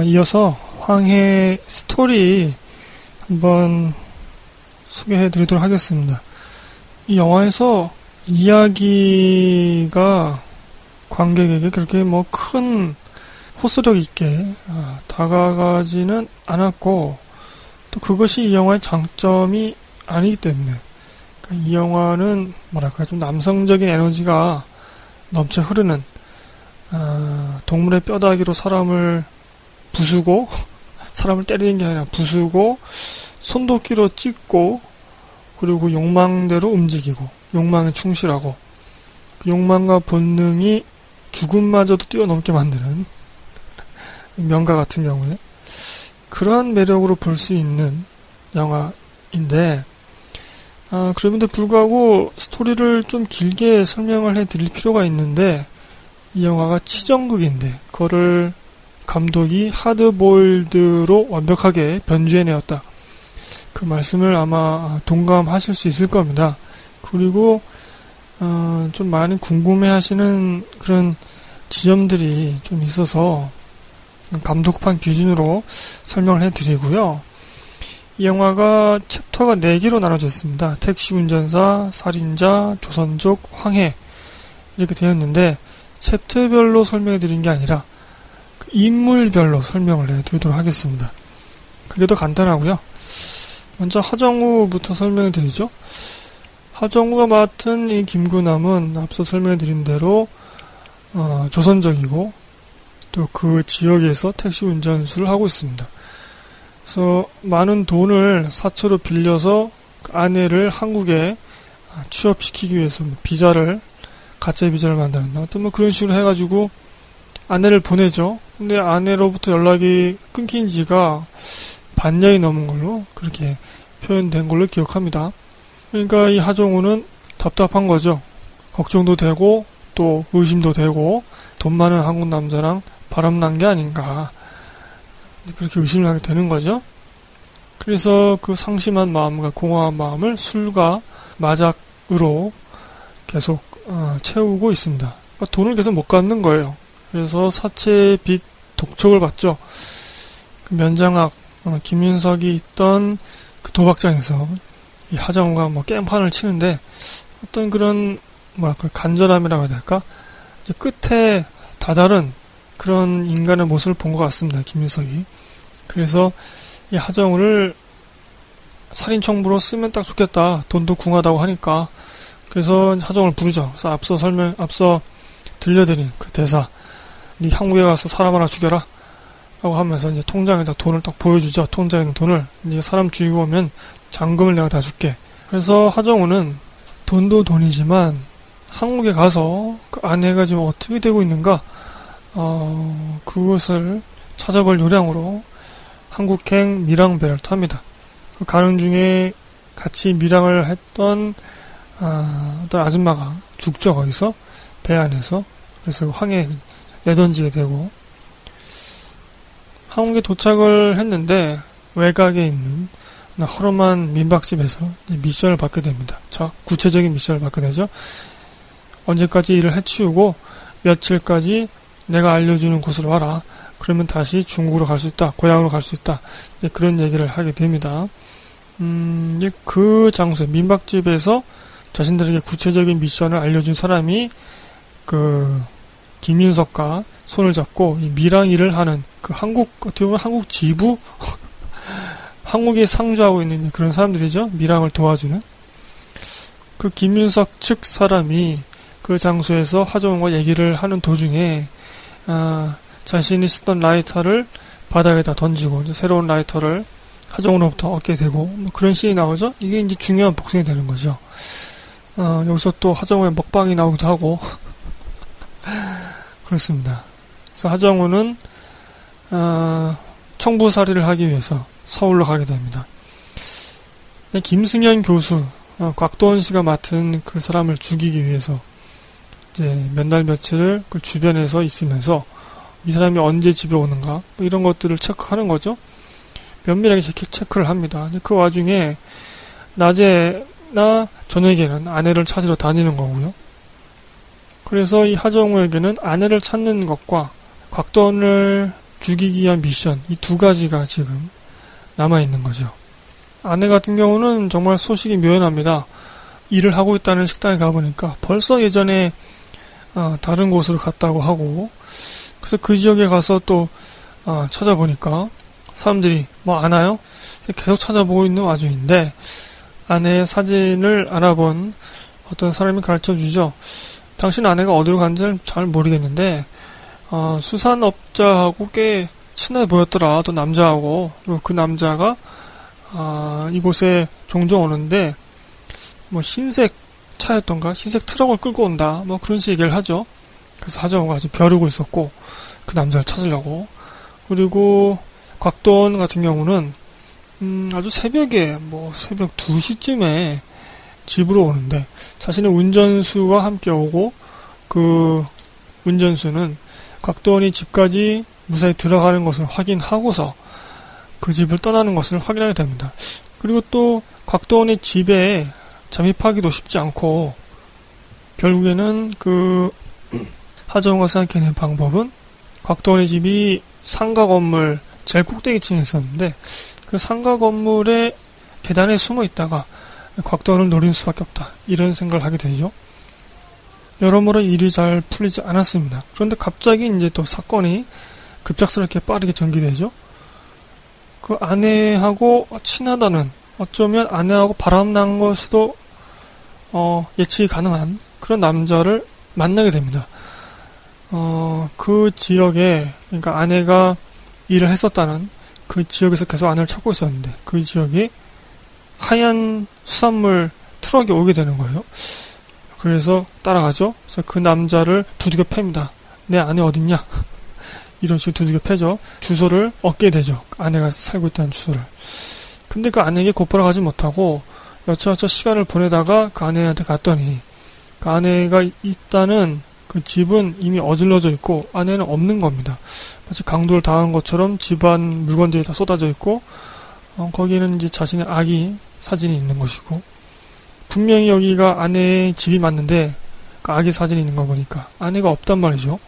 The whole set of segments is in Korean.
아, 이어서 황해 스토리 한번 소개해 드리도록 하겠습니다. 이 영화에서 이야기가 관객에게 그렇게 뭐 큰 호소력 있게 아, 다가가지는 않았고 또 그것이 이 영화의 장점이 아니기 때문에 그러니까 이 영화는 뭐랄까 좀 남성적인 에너지가 넘쳐 흐르는 아, 동물의 뼈다귀로 사람을 부수고 사람을 때리는 게 아니라 부수고 손도끼로 찢고 그리고 욕망대로 움직이고 욕망에 충실하고 그 욕망과 본능이 죽음마저도 뛰어넘게 만드는 명가 같은 경우에 그러한 매력으로 볼 수 있는 영화인데 아, 그럼에도 불구하고 스토리를 좀 길게 설명을 해 드릴 필요가 있는데 이 영화가 치정극인데 그거를 감독이 하드보일드로 완벽하게 변주해내었다. 그 말씀을 아마 동감하실 수 있을 겁니다. 그리고 어, 좀 많이 궁금해하시는 그런 지점들이 좀 있어서 감독판 기준으로 설명을 해드리고요. 이 영화가 챕터가 4개로 나눠져 있습니다. 택시 운전사, 살인자, 조선족, 황해 이렇게 되었는데 챕터별로 설명해 드린 게 아니라 그 인물별로 설명을 해 드리도록 하겠습니다. 그게 더 간단하고요. 먼저 하정우부터 설명해 드리죠. 하정우가 맡은 이 김구남은 앞서 설명해 드린 대로 어, 조선적이고 또 그 지역에서 택시 운전수를 하고 있습니다. 그래서 많은 돈을 사초로 빌려서 그 아내를 한국에 취업시키기 위해서 뭐 비자를 가짜 비자를 만드는 어떤 뭐 그런 식으로 해가지고 아내를 보내죠. 근데 아내로부터 연락이 끊긴 지가 반년이 넘은 걸로 그렇게 표현된 걸로 기억합니다. 그러니까 이 하정우는 답답한 거죠. 걱정도 되고 또 의심도 되고 돈 많은 한국 남자랑 바람난 게 아닌가 그렇게 의심을 하게 되는 거죠. 그래서 그 상심한 마음과 공허한 마음을 술과 마작으로 계속 어, 채우고 있습니다. 그러니까 돈을 계속 못 갚는 거예요. 그래서 사채 빚 독촉을 받죠. 그 면장학 어, 김윤석이 있던 그 도박장에서 이 하정우가 뭐 게임판을 치는데 어떤 그런 뭐랄까 간절함이라고 해야 될까 끝에 다다른 그런 인간의 모습을 본 것 같습니다. 김윤석이. 그래서 이 하정우를 살인 청부로 쓰면 딱 좋겠다. 돈도 궁하다고 하니까. 그래서 하정우를 부르죠. 그래서 앞서 설명, 앞서 들려드린 그 대사. 네 한국에 가서 사람 하나 죽여라. 라고 하면서 이제 통장에다 돈을 딱 보여주죠. 통장에 있는 돈을. 네가 사람 죽이고 오면 잔금을 내가 다 줄게. 그래서 하정우는 돈도 돈이지만 한국에 가서 그 아내가 지금 어떻게 되고 있는가 어, 그것을 찾아볼 요량으로 한국행 밀항배를 탑니다. 그 가는 중에 같이 밀항을 했던 아, 어떤 아줌마가 죽죠 거기서 배 안에서 그래서 황해 내던지게 되고 한국에 도착을 했는데 외곽에 있는 허름한 민박집에서 미션을 받게 됩니다. 자, 구체적인 미션을 받게 되죠. 언제까지 일을 해치우고 며칠까지 내가 알려주는 곳으로 와라. 그러면 다시 중국으로 갈 수 있다. 고향으로 갈 수 있다. 그런 얘기를 하게 됩니다. 음, 그 장소에 민박집에서 자신들에게 구체적인 미션을 알려준 사람이 그 김윤석과 손을 잡고 미랑 일을 하는 그 한국 어떻게 보면 한국 지부 한국에 상주하고 있는 그런 사람들이죠. 미랑을 도와주는 그 김윤석 측 사람이 그 장소에서 하정우와 얘기를 하는 도중에 아, 자신이 쓰던 라이터를 바닥에다 던지고 이제 새로운 라이터를 하정우로부터 얻게 되고 뭐 그런 씬이 나오죠. 이게 이제 중요한 복선이 되는 거죠. 어, 여기서 또 하정우의 먹방이 나오기도 하고 그렇습니다. 그래서 하정우는 어, 청부살이를 하기 위해서 서울로 가게 됩니다. 김승현 교수, 어, 곽도원 씨가 맡은 그 사람을 죽이기 위해서 이제 몇 날 며칠을 그 주변에서 있으면서 이 사람이 언제 집에 오는가 뭐 이런 것들을 체크하는 거죠. 면밀하게 체크를 합니다. 그 와중에 낮에나 저녁에는 아내를 찾으러 다니는 거고요. 그래서 이 하정우에게는 아내를 찾는 것과 곽도원을 죽이기 위한 미션 이 두 가지가 지금 남아 있는 거죠. 아내 같은 경우는 정말 소식이 묘연합니다. 일을 하고 있다는 식당에 가보니까 벌써 예전에 어, 다른 곳으로 갔다고 하고 그래서 그 지역에 가서 또 어, 찾아보니까 사람들이 뭐 아나요? 계속 찾아보고 있는 와중인데 아내의 사진을 알아본 어떤 사람이 가르쳐 주죠. 당신 아내가 어디로 간지를 잘 모르겠는데 어, 수산업자하고 꽤 친해 보였더라. 또 남자하고 그리고 그 남자가 어, 이곳에 종종 오는데 뭐 흰색 차였던가 흰색 트럭을 끌고 온다. 뭐 그런 식의 얘기를 하죠. 그래서 하정우가 아주 벼르고 있었고 그 남자를 찾으려고 그리고 곽돈 같은 경우는 음, 아주 새벽에 뭐 새벽 2시쯤에 집으로 오는데 자신의 운전수와 함께 오고 그 운전수는 곽돈이 집까지 무사히 들어가는 것을 확인하고서 그 집을 떠나는 것을 확인하게 됩니다. 그리고 또 곽돈의 집에 잠입하기도 쉽지 않고 결국에는 그 하정우가 생각해낸 방법은 곽돈의 집이 상가 건물 제일 꼭대기층에 있었는데 그 상가 건물의 계단에 숨어 있다가 곽돈을 노리는 수밖에 없다. 이런 생각을 하게 되죠. 여러모로 일이 잘 풀리지 않았습니다. 그런데 갑자기 이제 또 사건이 급작스럽게 빠르게 전개되죠. 그 아내하고 친하다는 어쩌면 아내하고 바람난 것도 어, 예측이 가능한 그런 남자를 만나게 됩니다. 어, 그 지역에 그러니까 아내가 일을 했었다는 그 지역에서 계속 아내를 찾고 있었는데 그 지역에 하얀 수산물 트럭이 오게 되는 거예요. 그래서 따라가죠. 그래서 그 남자를 두들겨 팹니다. 내 아내 어딨냐? 이런 식으로 두들겨 패죠. 주소를 얻게 되죠. 아내가 살고 있다는 주소를. 근데 그 아내에게 곧바로 가지 못하고 여차여차 시간을 보내다가 그 아내한테 갔더니 그 아내가 있다는 그 집은 이미 어질러져 있고 아내는 없는 겁니다. 마치 강도를 당한 것처럼 집안 물건들이 다 쏟아져 있고 어, 거기에는 이제 자신의 아기 사진이 있는 것이고 분명히 여기가 아내의 집이 맞는데 그 아기 사진이 있는 거 보니까 아내가 없단 말이죠.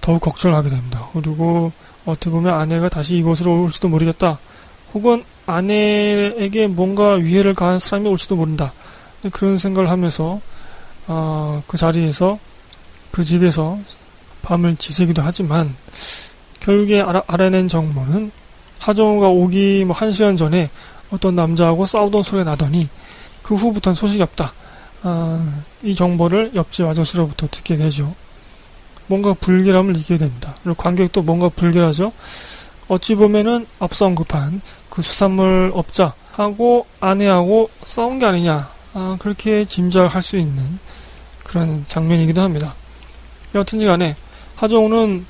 더욱 걱정을 하게 됩니다. 그리고 어떻게 보면 아내가 다시 이곳으로 올지도 모르겠다. 혹은 아내에게 뭔가 위해를 가한 사람이 올지도 모른다. 그런 생각을 하면서 어, 그 자리에서 그 집에서 밤을 지새기도 하지만 결국에 알아, 알아낸 정보는 하정우가 오기 뭐한 시간 전에 어떤 남자하고 싸우던 소리가 나더니 그 후부터는 소식이 없다. 어, 이 정보를 옆집 아저씨로부터 듣게 되죠. 뭔가 불길함을 느끼게 됩니다. 그리고 관객도 뭔가 불길하죠. 어찌 보면은 앞서 언급한 그 수산물 업자하고 아내하고 싸운 게 아니냐 아, 그렇게 짐작할 수 있는 그런 장면이기도 합니다. 여튼지 간에 하정우는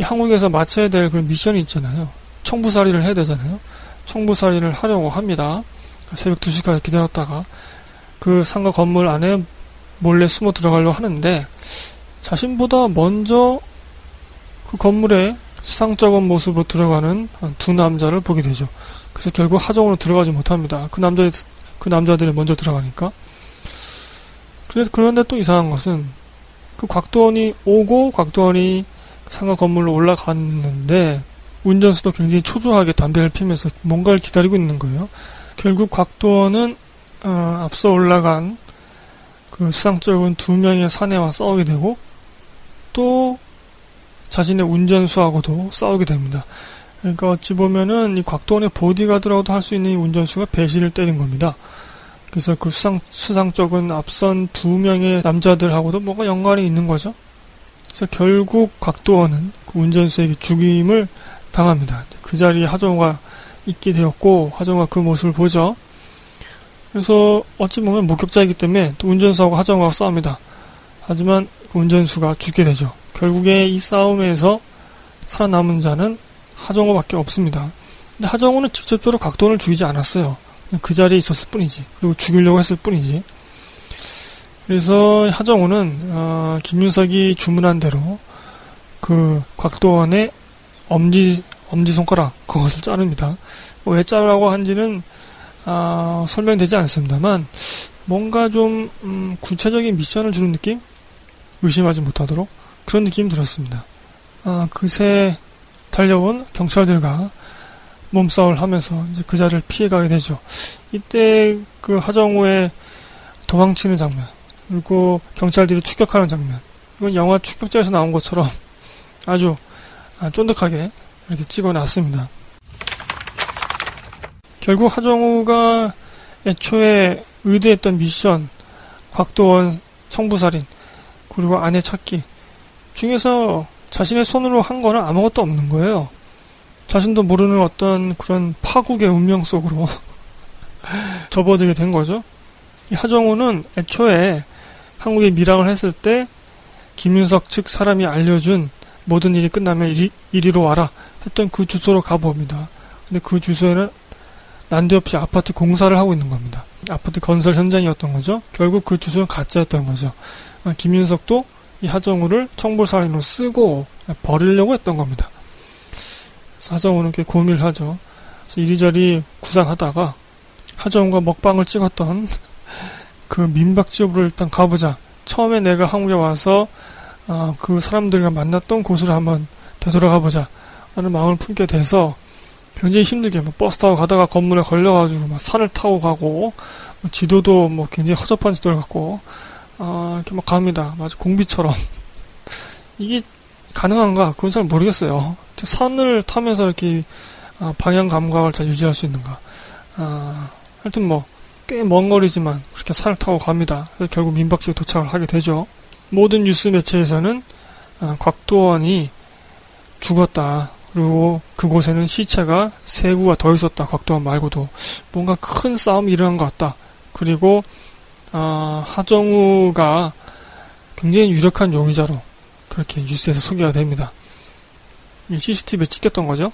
한국에서 마쳐야 될그 미션이 있잖아요. 청부살이를 해야 되잖아요. 청부살이를 하려고 합니다. 새벽 2시까지 기다렸다가 그 상가 건물 안에 몰래 숨어 들어가려고 하는데 자신보다 먼저 그 건물에 수상쩍은 모습으로 들어가는 두 남자를 보게 되죠. 그래서 결국 하정우는 들어가지 못합니다. 그 남자 그 남자들이 먼저 들어가니까. 그래서 그런데 또 이상한 것은 그 곽도원이 오고 곽도원이 상가 건물로 올라갔는데 운전수도 굉장히 초조하게 담배를 피면서 뭔가를 기다리고 있는 거예요. 결국 곽도원은 어, 앞서 올라간 그 수상적인 두 명의 사내와 싸우게 되고 또 자신의 운전수하고도 싸우게 됩니다. 그러니까 어찌 보면은 이 곽도원의 보디가드라고도 할 수 있는 이 운전수가 배신을 때린 겁니다. 그래서 그 수상, 수상적은 앞선 두 명의 남자들하고도 뭔가 연관이 있는 거죠. 그래서 결국 곽도원은 그 운전수에게 죽임을 당합니다. 그 자리에 하정우가 있게 되었고, 하정우가 그 모습을 보죠. 그래서 어찌 보면 목격자이기 때문에 또 운전수하고 하정우가 싸웁니다. 하지만 그 운전수가 죽게 되죠. 결국에 이 싸움에서 살아남은 자는 하정우밖에 없습니다. 근데 하정우는 직접적으로 각도를 죽이지 않았어요. 그 자리에 있었을 뿐이지. 그리고 죽이려고 했을 뿐이지. 그래서 하정우는 어, 김윤석이 주문한 대로 그 곽도원의 엄지 엄지 손가락 그것을 자릅니다. 왜 자르라고 한지는 어, 설명되지 않습니다만 뭔가 좀 음, 구체적인 미션을 주는 느낌 의심하지 못하도록 그런 느낌이 들었습니다. 어, 그새 달려온 경찰들과 몸싸움을 하면서 이제 그 자리를 피해가게 되죠. 이때 그 하정우의 도망치는 장면, 그리고 경찰들이 추격하는 장면, 이건 영화 추격자에서 나온 것처럼 아주 아, 쫀득하게 이렇게 찍어놨습니다. 결국 하정우가 애초에 의도했던 미션, 곽도원 청부살인, 그리고 아내 찾기 중에서 자신의 손으로 한 거는 아무것도 없는 거예요. 자신도 모르는 어떤 그런 파국의 운명 속으로 접어들게 된 거죠. 이 하정우는 애초에 한국에 밀항을 했을 때 김윤석 측 사람이 알려준 모든 일이 끝나면 이리, 이리로 와라 했던 그 주소로 가봅니다. 근데 그 주소에는 난데없이 아파트 공사를 하고 있는 겁니다. 아파트 건설 현장이었던 거죠. 결국 그 주소는 가짜였던 거죠. 아, 김윤석도 이 하정우를 청부살인으로 쓰고 버리려고 했던 겁니다. 하정우는 꽤 고민을 하죠. 그래서 이리저리 구상하다가 하정우가 먹방을 찍었던 그 민박집으로 일단 가보자. 처음에 내가 한국에 와서 어, 그 사람들과 만났던 곳으로 한번 되돌아가 보자 하는 마음을 품게 돼서 굉장히 힘들게 뭐 버스 타고 가다가 건물에 걸려가지고 막 산을 타고 가고 뭐 지도도 뭐 굉장히 허접한 지도를 갖고 어, 이렇게 막 갑니다. 마치 공비처럼 이게 가능한가? 그건 잘 모르겠어요. 산을 타면서 이렇게 어, 방향 감각을 잘 유지할 수 있는가? 어, 하여튼 뭐 꽤 먼 거리지만 그렇게 산을 타고 갑니다. 결국 민박집에 도착을 하게 되죠. 모든 뉴스 매체에서는 어, 곽도원이 죽었다. 그리고 그곳에는 시체가 세 구가 더 있었다. 곽도원 말고도 뭔가 큰 싸움이 일어난 것 같다. 그리고 어, 하정우가 굉장히 유력한 용의자로 그렇게 뉴스에서 소개가 됩니다. CCTV에 찍혔던 거죠.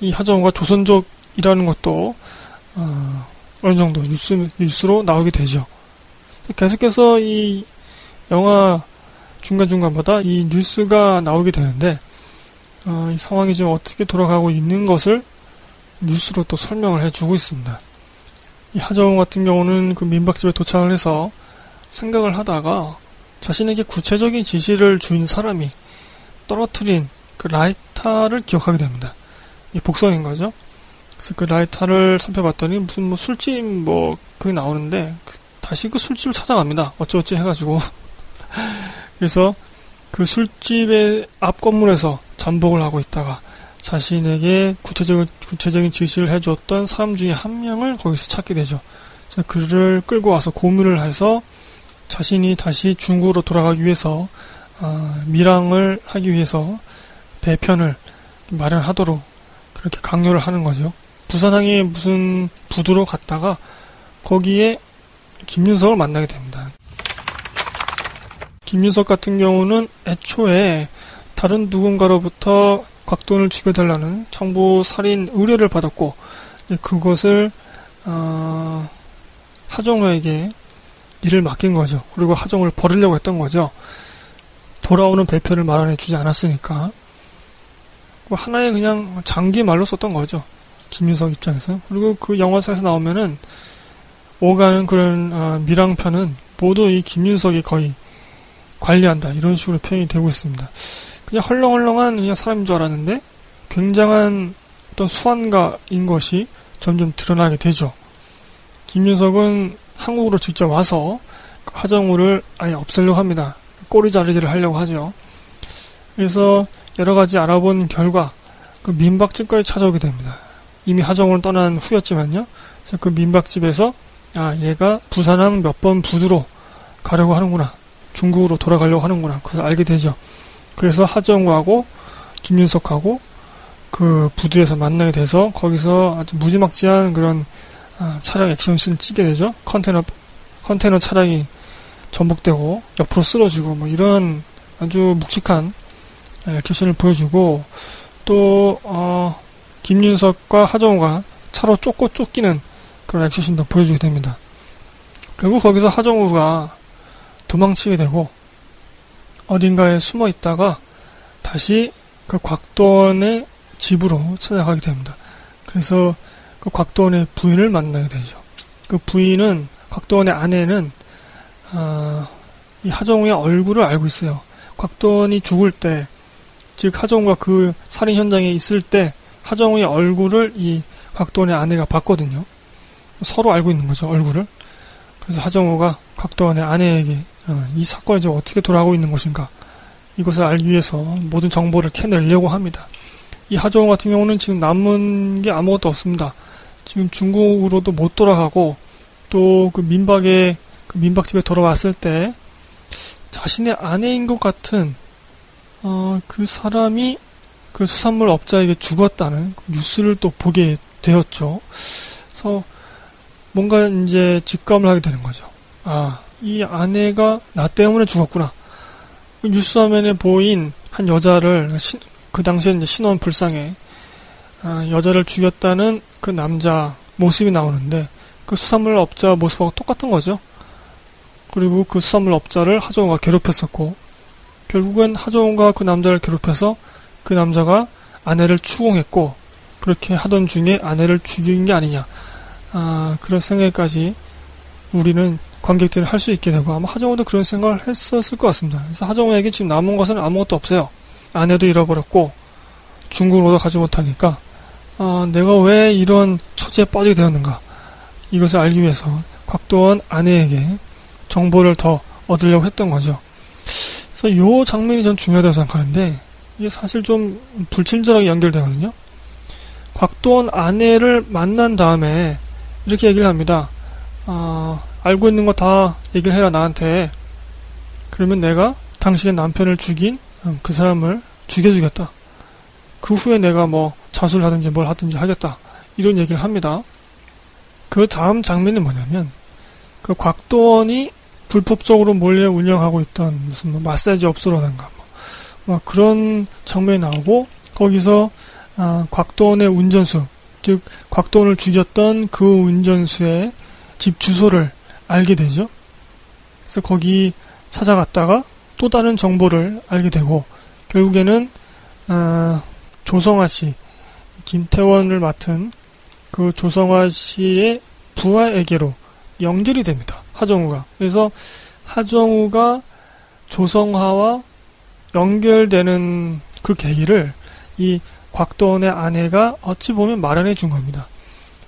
이 하정우가 조선족이라는 것도 어, 어느 정도 뉴스 뉴스로 나오게 되죠. 계속해서 이 영화 중간중간마다 이 뉴스가 나오게 되는데 어, 이 상황이 지금 어떻게 돌아가고 있는 것을 뉴스로 또 설명을 해주고 있습니다. 이 하정우 같은 경우는 그 민박집에 도착을 해서 생각을 하다가 자신에게 구체적인 지시를 준 사람이 떨어뜨린 그 라이터를 기억하게 됩니다. 이 복선인 거죠. 그래서 그 라이터를 살펴봤더니 무슨 뭐 술집 뭐 그게 나오는데 그 다시 그 술집을 찾아갑니다. 어찌어찌 해가지고 그래서 그 술집의 앞 건물에서 잠복을 하고 있다가 자신에게 구체적인, 구체적인 지시를 해줬던 사람 중에 한 명을 거기서 찾게 되죠. 그래서 그를 끌고 와서 고문을 해서 자신이 다시 중국으로 돌아가기 위해서 어, 밀항을 하기 위해서 배편을 마련하도록 그렇게 강요를 하는 거죠. 부산항에 무슨 부두로 갔다가 거기에 김윤석을 만나게 됩니다. 김윤석 같은 경우는 애초에 다른 누군가로부터 곽돈을 죽여달라는 청부 살인 의뢰를 받았고 그것을 어, 하정우에게 일을 맡긴 거죠. 그리고 하정우를 버리려고 했던 거죠. 돌아오는 배편을 마련해 주지 않았으니까 하나의 그냥 장기 말로 썼던 거죠. 김윤석 입장에서. 그리고 그 영화사에서 나오면은 오가는 그런 어, 미랑편은 모두 이 김윤석이 거의 관리한다 이런 식으로 표현이 되고 있습니다. 그냥 헐렁헐렁한 그냥 사람인 줄 알았는데 굉장한 어떤 수완가인 것이 점점 드러나게 되죠. 김윤석은 한국으로 직접 와서 하정우를 아예 없애려고 합니다. 꼬리 자르기를 하려고 하죠. 그래서 여러 가지 알아본 결과 그 민박집까지 찾아오게 됩니다. 이미 하정우는 떠난 후였지만요. 그래서 그 민박집에서 아 얘가 부산항 몇 번 부두로 가려고 하는구나. 중국으로 돌아가려고 하는구나. 그걸 알게 되죠. 그래서 하정우하고 김윤석하고 그 부두에서 만나게 돼서 거기서 아주 무지막지한 그런 아, 차량 액션씬을 찍게 되죠. 컨테너 컨테너 차량이 전복되고 옆으로 쓰러지고 뭐 이런 아주 묵직한 액션씬을 보여주고 또 어, 김윤석과 하정우가 차로 쫓고 쫓기는 그런 액션씬도 보여주게 됩니다. 결국 거기서 하정우가 도망치게 되고 어딘가에 숨어 있다가 다시 그 곽도원의 집으로 찾아가게 됩니다. 그래서 그 곽도원의 부인을 만나게 되죠. 그 부인은 곽도원의 아내는 어, 이 하정우의 얼굴을 알고 있어요. 곽도원이 죽을 때 즉 하정우가 그 살인 현장에 있을 때 하정우의 얼굴을 이 곽도원의 아내가 봤거든요. 서로 알고 있는 거죠, 얼굴을. 그래서 하정우가 곽도원의 아내에게 어, 이 사건이 지금 어떻게 돌아가고 있는 것인가 이것을 알기 위해서 모든 정보를 캐내려고 합니다. 이 하정우 같은 경우는 지금 남은 게 아무것도 없습니다. 지금 중국으로도 못 돌아가고 또 그 민박에 그 민박집에 돌아왔을 때 자신의 아내인 것 같은 어, 그 사람이 그 수산물 업자에게 죽었다는 그 뉴스를 또 보게 되었죠. 그래서 뭔가 이제 직감을 하게 되는 거죠. 아, 이 아내가 나 때문에 죽었구나. 그 뉴스 화면에 보인 한 여자를 그 당시에 이제 신원 불상에 아, 여자를 죽였다는 그 남자 모습이 나오는데 그 수산물 업자 모습하고 똑같은 거죠. 그리고 그 수산물 업자를 하정우가 괴롭혔었고 결국엔 하정우가 그 남자를 괴롭혀서 그 남자가 아내를 추궁했고 그렇게 하던 중에 아내를 죽인 게 아니냐 아, 그런 생각까지 우리는 관객들이 할 수 있게 되고 아마 하정우도 그런 생각을 했었을 것 같습니다. 그래서 하정우에게 지금 남은 것은 아무것도 없어요. 아내도 잃어버렸고 중국으로도 가지 못하니까 아, 내가 왜 이런 처지에 빠지게 되었는가 이것을 알기 위해서 곽도원 아내에게 정보를 더 얻으려고 했던 거죠. 그래서 이 장면이 전 중요하다고 생각하는데 이게 사실 좀 불친절하게 연결되거든요. 곽도원 아내를 만난 다음에 이렇게 얘기를 합니다. 어, 알고 있는 거 다 얘기를 해라 나한테. 그러면 내가 당신의 남편을 죽인 음, 그 사람을 죽여주겠다. 그 후에 내가 뭐 자수를 하든지 뭘 하든지 하겠다. 이런 얘기를 합니다. 그 다음 장면이 뭐냐면 그 곽도원이 불법적으로 몰래 운영하고 있던 무슨 뭐 마사지 업소라든가 뭐, 뭐 그런 장면이 나오고 거기서 아, 곽도원의 운전수 즉 곽도원을 죽였던 그 운전수의 집 주소를 알게 되죠. 그래서 거기 찾아갔다가 또 다른 정보를 알게 되고 결국에는 아, 조성아 씨 김태원을 맡은 그 조성아 씨의 부하에게로 연결이 됩니다. 하정우가. 그래서 하정우가 조성화와 연결되는 그 계기를 이 곽도원의 아내가 어찌 보면 마련해 준 겁니다.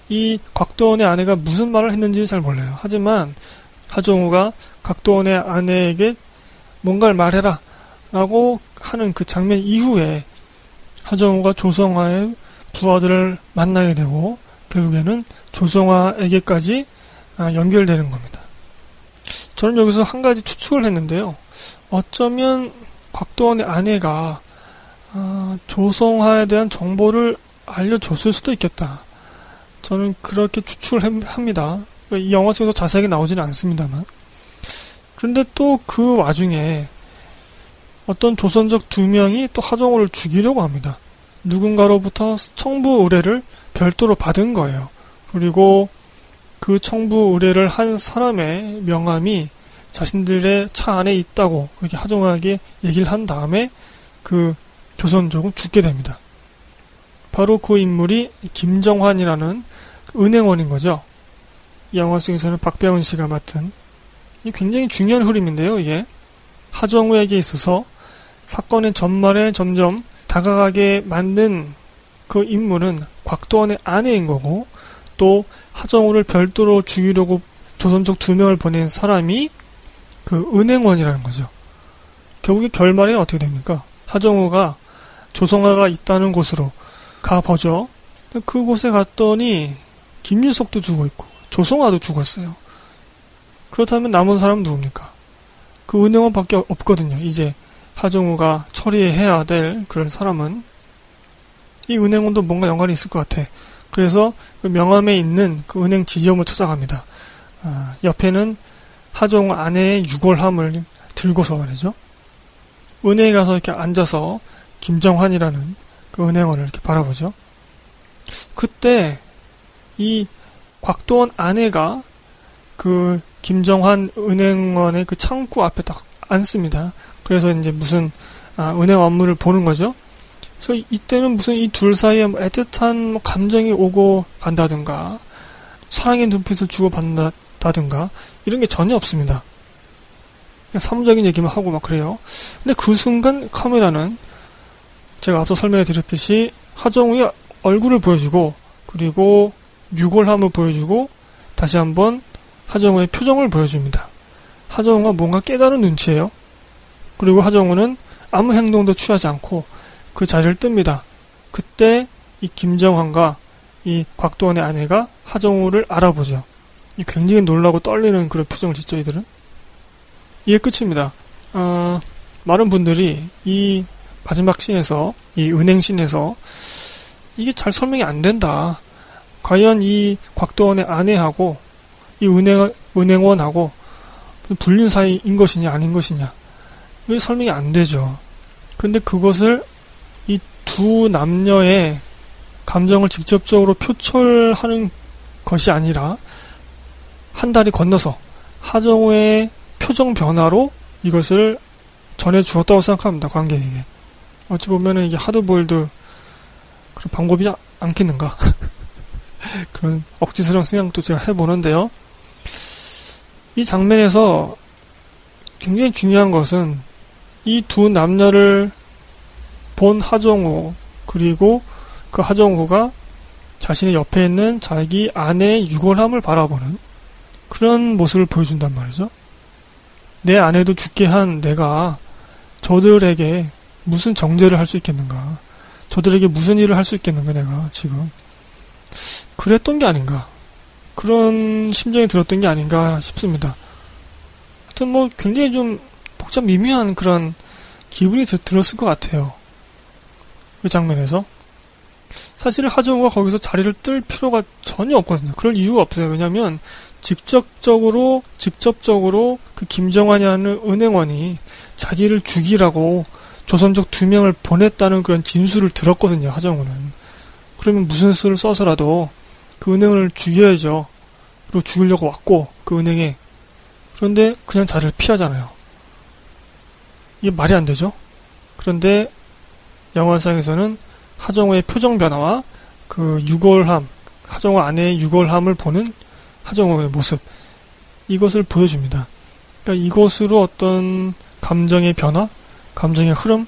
이 곽도원의 아내가 무슨 말을 했는지 잘 몰라요. 하지만 하정우가 곽도원의 아내에게 뭔가를 말해라 라고 하는 그 장면 이후에 하정우가 조성화의 부하들을 만나게 되고 결국에는 조성화에게까지 아, 연결되는 겁니다. 저는 여기서 한 가지 추측을 했는데요. 어쩌면 곽도원의 아내가 아, 조성화에 대한 정보를 알려줬을 수도 있겠다. 저는 그렇게 추측을 합니다. 이 영화 속에서 자세하게 나오지는 않습니다만. 그런데 또 그 와중에 어떤 조선적 두 명이 또 하정우를 죽이려고 합니다. 누군가로부터 청부 의뢰를 별도로 받은 거예요. 그리고 그 청부 의뢰를 한 사람의 명함이 자신들의 차 안에 있다고 이렇게 하정하게 얘기를 한 다음에 그 조선족은 죽게 됩니다. 바로 그 인물이 김정환이라는 은행원인 거죠. 영화 속에서는 박병은 씨가 맡은 굉장히 중요한 흐름인데요. 이게 하정우에게 있어서 사건의 전말에 점점 다가가게 만든 그 인물은 곽도원의 아내인 거고 또 하정우를 별도로 죽이려고 조선족 두 명을 보낸 사람이 그 은행원이라는 거죠. 결국에 결말에는 어떻게 됩니까? 하정우가 조성아가 있다는 곳으로 가보죠. 그곳에 갔더니 김유석도 죽어 있고 조성아도 죽었어요. 그렇다면 남은 사람은 누굽니까? 그 은행원밖에 없거든요. 이제 하정우가 처리해야 될 그런 사람은 이 은행원도 뭔가 연관이 있을 것 같아. 그래서 그 명함에 있는 그 은행 지점을 찾아갑니다. 아, 옆에는 하종 아내의 유골함을 들고서 말이죠. 은행에 가서 이렇게 앉아서 김정환이라는 그 은행원을 이렇게 바라보죠. 그때 이 곽도원 아내가 그 김정환 은행원의 그 창구 앞에 딱 앉습니다. 그래서 이제 무슨 아, 은행 업무를 보는 거죠. 그래서 이때는 무슨 이 둘 사이에 뭐 애틋한 뭐 감정이 오고 간다든가 사랑의 눈빛을 주고받는다든가 이런 게 전혀 없습니다. 그냥 사무적인 얘기만 하고 막 그래요. 근데 그 순간 카메라는 제가 앞서 설명해 드렸듯이 하정우의 얼굴을 보여주고 그리고 유골함을 보여주고 다시 한번 하정우의 표정을 보여줍니다. 하정우가 뭔가 깨달은 눈치예요. 그리고 하정우는 아무 행동도 취하지 않고 그 자리를 뜹니다. 그때 이 김정환과 이 곽도원의 아내가 하정우를 알아보죠. 굉장히 놀라고 떨리는 그런 표정을 짓죠, 이들은. 이게 끝입니다. 어, 많은 분들이 이 마지막 씬에서, 이 은행 씬에서 이게 잘 설명이 안 된다. 과연 이 곽도원의 아내하고 이 은행, 은행원하고 불륜 사이인 것이냐, 아닌 것이냐. 이게 설명이 안 되죠. 근데 그것을 이 두 남녀의 감정을 직접적으로 표출하는 것이 아니라 한 달이 건너서 하정우의 표정 변화로 이것을 전해 주었다고 생각합니다. 관객에게. 어찌 보면은 이게 하드보일드 그런 방법이 않겠는가. 그런 억지스러운 생각도 제가 해보는데요. 이 장면에서 굉장히 중요한 것은 이 두 남녀를 본 하정우 그리고 그 하정우가 자신의 옆에 있는 자기 아내의 유골함을 바라보는 그런 모습을 보여준단 말이죠. 내 아내도 죽게 한 내가 저들에게 무슨 정죄를 할 수 있겠는가. 저들에게 무슨 일을 할 수 있겠는가, 내가 지금. 그랬던 게 아닌가. 그런 심정이 들었던 게 아닌가 싶습니다. 하여튼 뭐 굉장히 좀 복잡 미묘한 그런 기분이 들었을 것 같아요. 그 장면에서. 사실 하정우가 거기서 자리를 뜰 필요가 전혀 없거든요. 그럴 이유가 없어요. 왜냐면 직접적으로 직접적으로 그 김정환이라는 은행원이 자기를 죽이라고 조선족 두 명을 보냈다는 그런 진술을 들었거든요. 하정우는. 그러면 무슨 수를 써서라도 그 은행을 죽여야죠. 그리고 죽이려고 왔고 그 은행에 그런데 그냥 자리를 피하잖아요. 이게 말이 안 되죠. 그런데 영화상에서는 하정우의 표정 변화와 그 유골함, 하정우 아내의 유골함을 보는 하정우의 모습 이것을 보여줍니다. 그러니까 이것으로 어떤 감정의 변화, 감정의 흐름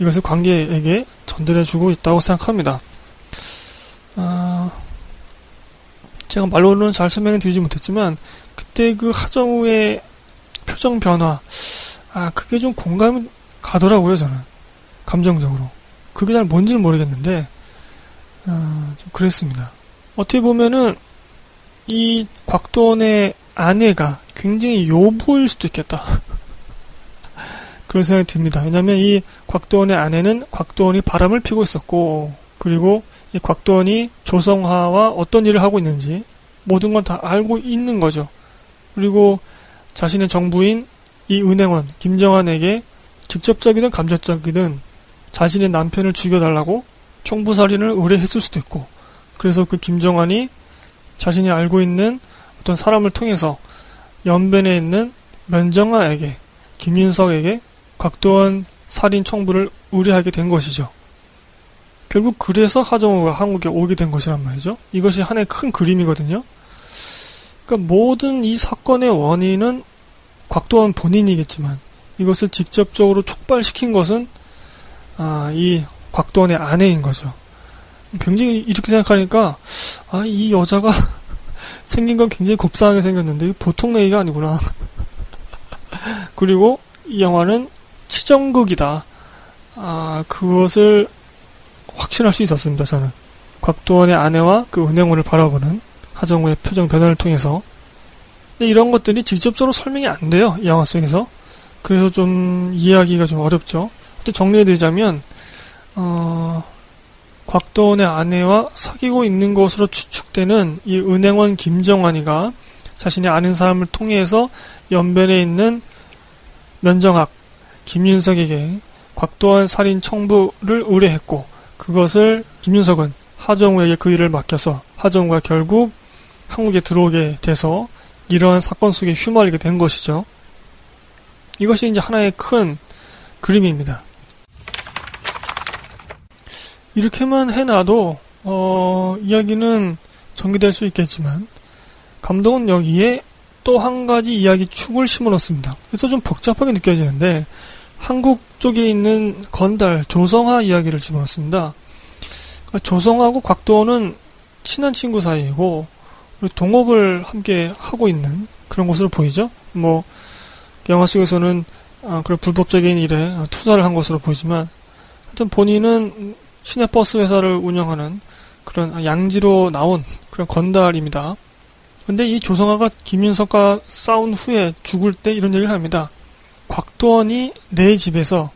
이것을 관객에게 전달해주고 있다고 생각합니다. 아, 제가 말로는 잘 설명해 드리지 못했지만 그때 그 하정우의 표정 변화 아 그게 좀 공감이 가더라고요 저는 감정적으로 그게 잘 뭔지는 모르겠는데 어, 좀 그랬습니다. 어떻게 보면은 이 곽도원의 아내가 굉장히 요부일 수도 있겠다. 그런 생각이 듭니다. 왜냐하면 이 곽도원의 아내는 곽도원이 바람을 피고 있었고 그리고 이 곽도원이 조성화와 어떤 일을 하고 있는지 모든 건 다 알고 있는 거죠. 그리고 자신의 정부인 이 은행원 김정환에게 직접적이든 감정적이든 자신의 남편을 죽여달라고 총부살인을 의뢰했을 수도 있고 그래서 그 김정환이 자신이 알고 있는 어떤 사람을 통해서 연변에 있는 면정아에게 김윤석에게 곽도원 살인 청부를 의뢰하게 된 것이죠. 결국 그래서 하정우가 한국에 오게 된 것이란 말이죠. 이것이 하나의 큰 그림이거든요. 그러니까 모든 이 사건의 원인은 곽도원 본인이겠지만 이것을 직접적으로 촉발시킨 것은 아, 이 곽도원의 아내인 거죠. 굉장히 이렇게 생각하니까 아, 이 여자가 생긴 건 굉장히 곱상하게 생겼는데 보통 내기가 아니구나. 그리고 이 영화는 치정극이다. 아, 그것을 확신할 수 있었습니다, 저는. 곽도원의 아내와 그 은행원을 바라보는 하정우의 표정 변화를 통해서. 근데 이런 것들이 직접적으로 설명이 안 돼요, 이 영화 속에서. 그래서 좀 이해하기가 좀 어렵죠. 정리해드리자면, 어, 곽도원의 아내와 사귀고 있는 것으로 추측되는 이 은행원 김정환이가 자신이 아는 사람을 통해서 연변에 있는 면정학 김윤석에게 곽도원 살인 청부를 의뢰했고 그것을 김윤석은 하정우에게 그 일을 맡겨서 하정우가 결국 한국에 들어오게 돼서 이러한 사건 속에 휘말리게 된 것이죠. 이것이 이제 하나의 큰 그림입니다. 이렇게만 해놔도 어, 이야기는 전개될 수 있겠지만 감독은 여기에 또 한 가지 이야기 축을 심어놓습니다. 그래서 좀 복잡하게 느껴지는데 한국 쪽에 있는 건달 조성화 이야기를 집어넣습니다. 조성하고 곽도원은 친한 친구 사이이고 동업을 함께 하고 있는 그런 것으로 보이죠. 뭐 영화 속에서는 아, 그런 불법적인 일에 투자를 한 것으로 보이지만 하여튼 본인은 시내버스 회사를 운영하는 그런 양지로 나온 그런 건달입니다. 근데 이 조성아가 김윤석과 싸운 후에 죽을 때 이런 얘기를 합니다. 곽도원이 내 집에서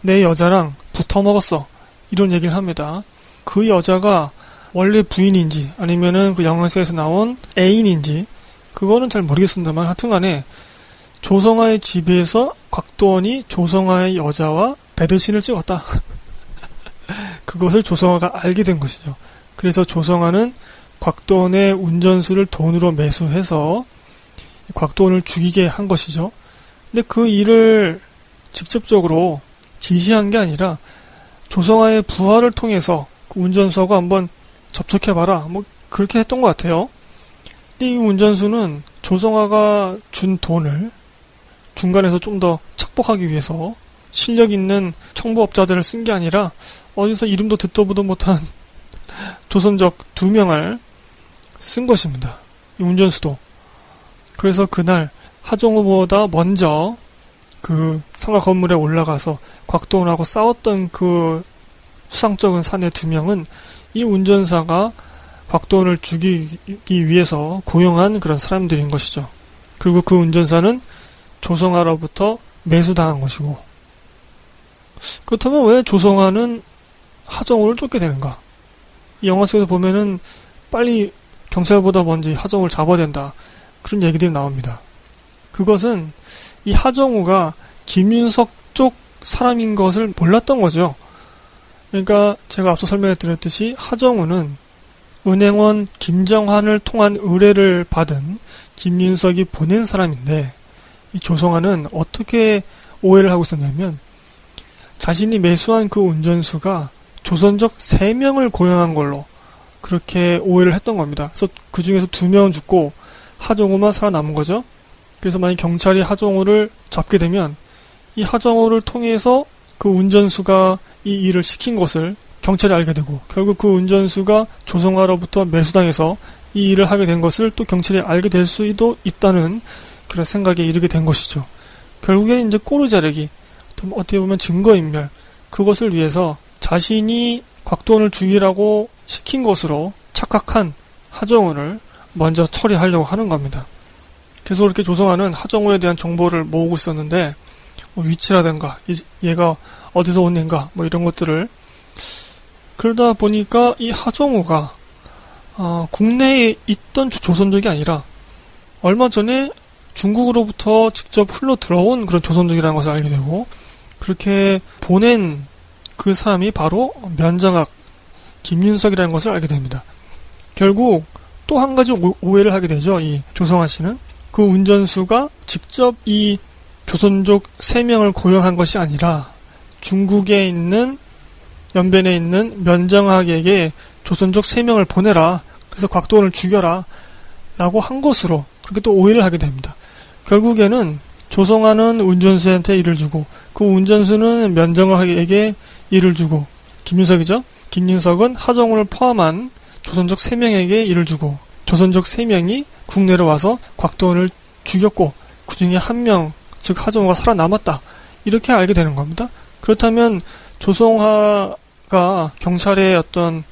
내 여자랑 붙어 먹었어. 이런 얘기를 합니다. 그 여자가 원래 부인인지 아니면은 그 영화에서 나온 애인인지 그거는 잘 모르겠습니다만 하여튼 간에 조성아의 집에서 곽도원이 조성아의 여자와 배드신을 찍었다. 그것을 조성아가 알게 된 것이죠. 그래서 조성아는 곽도원의 운전수를 돈으로 매수해서 곽도원을 죽이게 한 것이죠. 근데 그 일을 직접적으로 지시한 게 아니라 조성아의 부하를 통해서 그 운전수하고 한번 접촉해봐라. 뭐 그렇게 했던 것 같아요. 이 운전수는 조성아가 준 돈을 중간에서 좀 더 착복하기 위해서 실력 있는 청부업자들을 쓴 게 아니라 어디서 이름도 듣도 보도 못한 조선적 두 명을 쓴 것입니다. 이 운전수도. 그래서 그날 하정우보다 먼저 그 상가 건물에 올라가서 곽도원하고 싸웠던 그 수상적인 사내 두 명은 이 운전사가 곽도원을 죽이기 위해서 고용한 그런 사람들인 것이죠. 그리고 그 운전사는 조성아로부터 매수당한 것이고 그렇다면 왜 조성아는 하정우를 쫓게 되는가? 이 영화 속에서 보면은 빨리 경찰보다 먼저 하정우를 잡아야 된다. 그런 얘기들이 나옵니다. 그것은 이 하정우가 김윤석 쪽 사람인 것을 몰랐던 거죠. 그러니까 제가 앞서 설명해 드렸듯이 하정우는 은행원 김정환을 통한 의뢰를 받은 김윤석이 보낸 사람인데 이 조성아는 어떻게 오해를 하고 있었냐면 자신이 매수한 그 운전수가 조선적 3명을 고용한 걸로 그렇게 오해를 했던 겁니다. 그래서 그 중에서 2명은 죽고 하정우만 살아남은 거죠. 그래서 만약 경찰이 하정우를 잡게 되면 이 하정우를 통해서 그 운전수가 이 일을 시킨 것을 경찰이 알게 되고 결국 그 운전수가 조성아로부터 매수당해서 이 일을 하게 된 것을 또 경찰이 알게 될 수도 있다는 그런 생각에 이르게 된 것이죠. 결국엔 이제 꼬르 자르기 어떻게 보면 증거인멸 그것을 위해서 자신이 곽도원을 죽이라고 시킨 것으로 착각한 하정우를 먼저 처리하려고 하는 겁니다. 계속 이렇게 조성아는 하정우에 대한 정보를 모으고 있었는데 뭐 위치라든가 얘가 어디서 온 애인가 뭐 이런 것들을 그러다 보니까 이 하정우가 어, 국내에 있던 조선족이 아니라 얼마 전에 중국으로부터 직접 흘러 들어온 그런 조선족이라는 것을 알게 되고 그렇게 보낸 그 사람이 바로 면장학 김윤석이라는 것을 알게 됩니다. 결국 또 한 가지 오해를 하게 되죠. 이 조성아 씨는 그 운전수가 직접 이 조선족 3명을 고용한 것이 아니라 중국에 있는 연변에 있는 면정학에게 조선족 3명을 보내라. 그래서 곽도원을 죽여라. 라고 한 것으로 그렇게 또 오해를 하게 됩니다. 결국에는 조성아는 운전수한테 일을 주고 그 운전수는 면정학에게 일을 주고 김윤석이죠. 김윤석은 하정우를 포함한 조선족 3명에게 일을 주고 조선족 3명이 국내로 와서 곽도원을 죽였고 그 중에 한 명, 즉 하정우가 살아남았다. 이렇게 알게 되는 겁니다. 그렇다면 조성화가 경찰의 어떤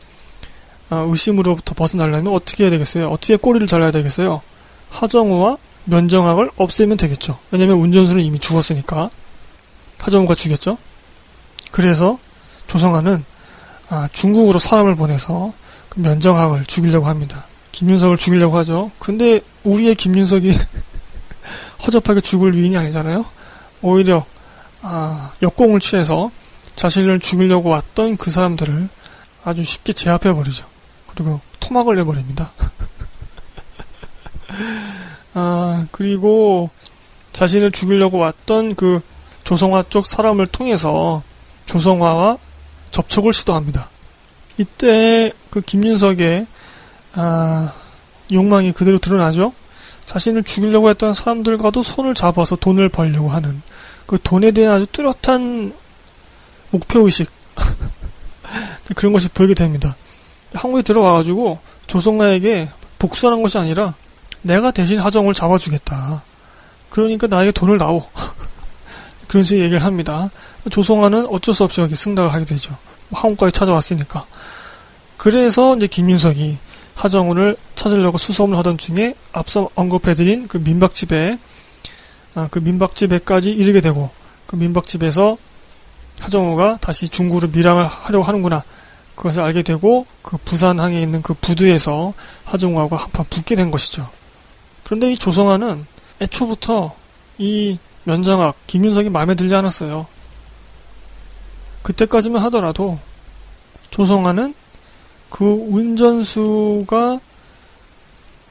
어, 의심으로부터 벗어나려면 어떻게 해야 되겠어요? 어떻게 꼬리를 잘라야 되겠어요? 하정우와 면정학을 없애면 되겠죠. 왜냐면 운전수는 이미 죽었으니까. 하정우가 죽였죠. 그래서 조성아는 아, 중국으로 사람을 보내서 그 면정학을 죽이려고 합니다. 김윤석을 죽이려고 하죠. 근데 우리의 김윤석이 허접하게 죽을 위인이 아니잖아요. 오히려 아, 역공을 취해서 자신을 죽이려고 왔던 그 사람들을 아주 쉽게 제압해 버리죠. 그리고 토막을 내버립니다. 아, 그리고 자신을 죽이려고 왔던 그 조성화 쪽 사람을 통해서 조성화와 접촉을 시도합니다. 이때 그 김윤석의 아, 욕망이 그대로 드러나죠. 자신을 죽이려고 했던 사람들과도 손을 잡아서 돈을 벌려고 하는 그 돈에 대한 아주 뚜렷한 목표 의식 그런 것이 보이게 됩니다. 한국에 들어와가지고 조성아에게 복수하는 것이 아니라 내가 대신 하정을 잡아주겠다. 그러니까 나에게 돈을 나오. 그런 식의 얘기를 합니다. 조성아는 어쩔 수 없이 이렇게 승낙을 하게 되죠. 한국까지 찾아왔으니까. 그래서 이제 김윤석이 하정우를 찾으려고 수소문을 하던 중에 앞서 언급해드린 그 민박집에 아, 그 민박집에까지 이르게 되고 그 민박집에서 하정우가 다시 중구로 밀항을 하려고 하는구나 그것을 알게 되고 그 부산항에 있는 그 부두에서 하정우하고 한판 붙게 된 것이죠. 그런데 이 조성아는 애초부터 이 면장학 김윤석이 마음에 들지 않았어요. 그때까지만 하더라도 조성아는 그 운전수가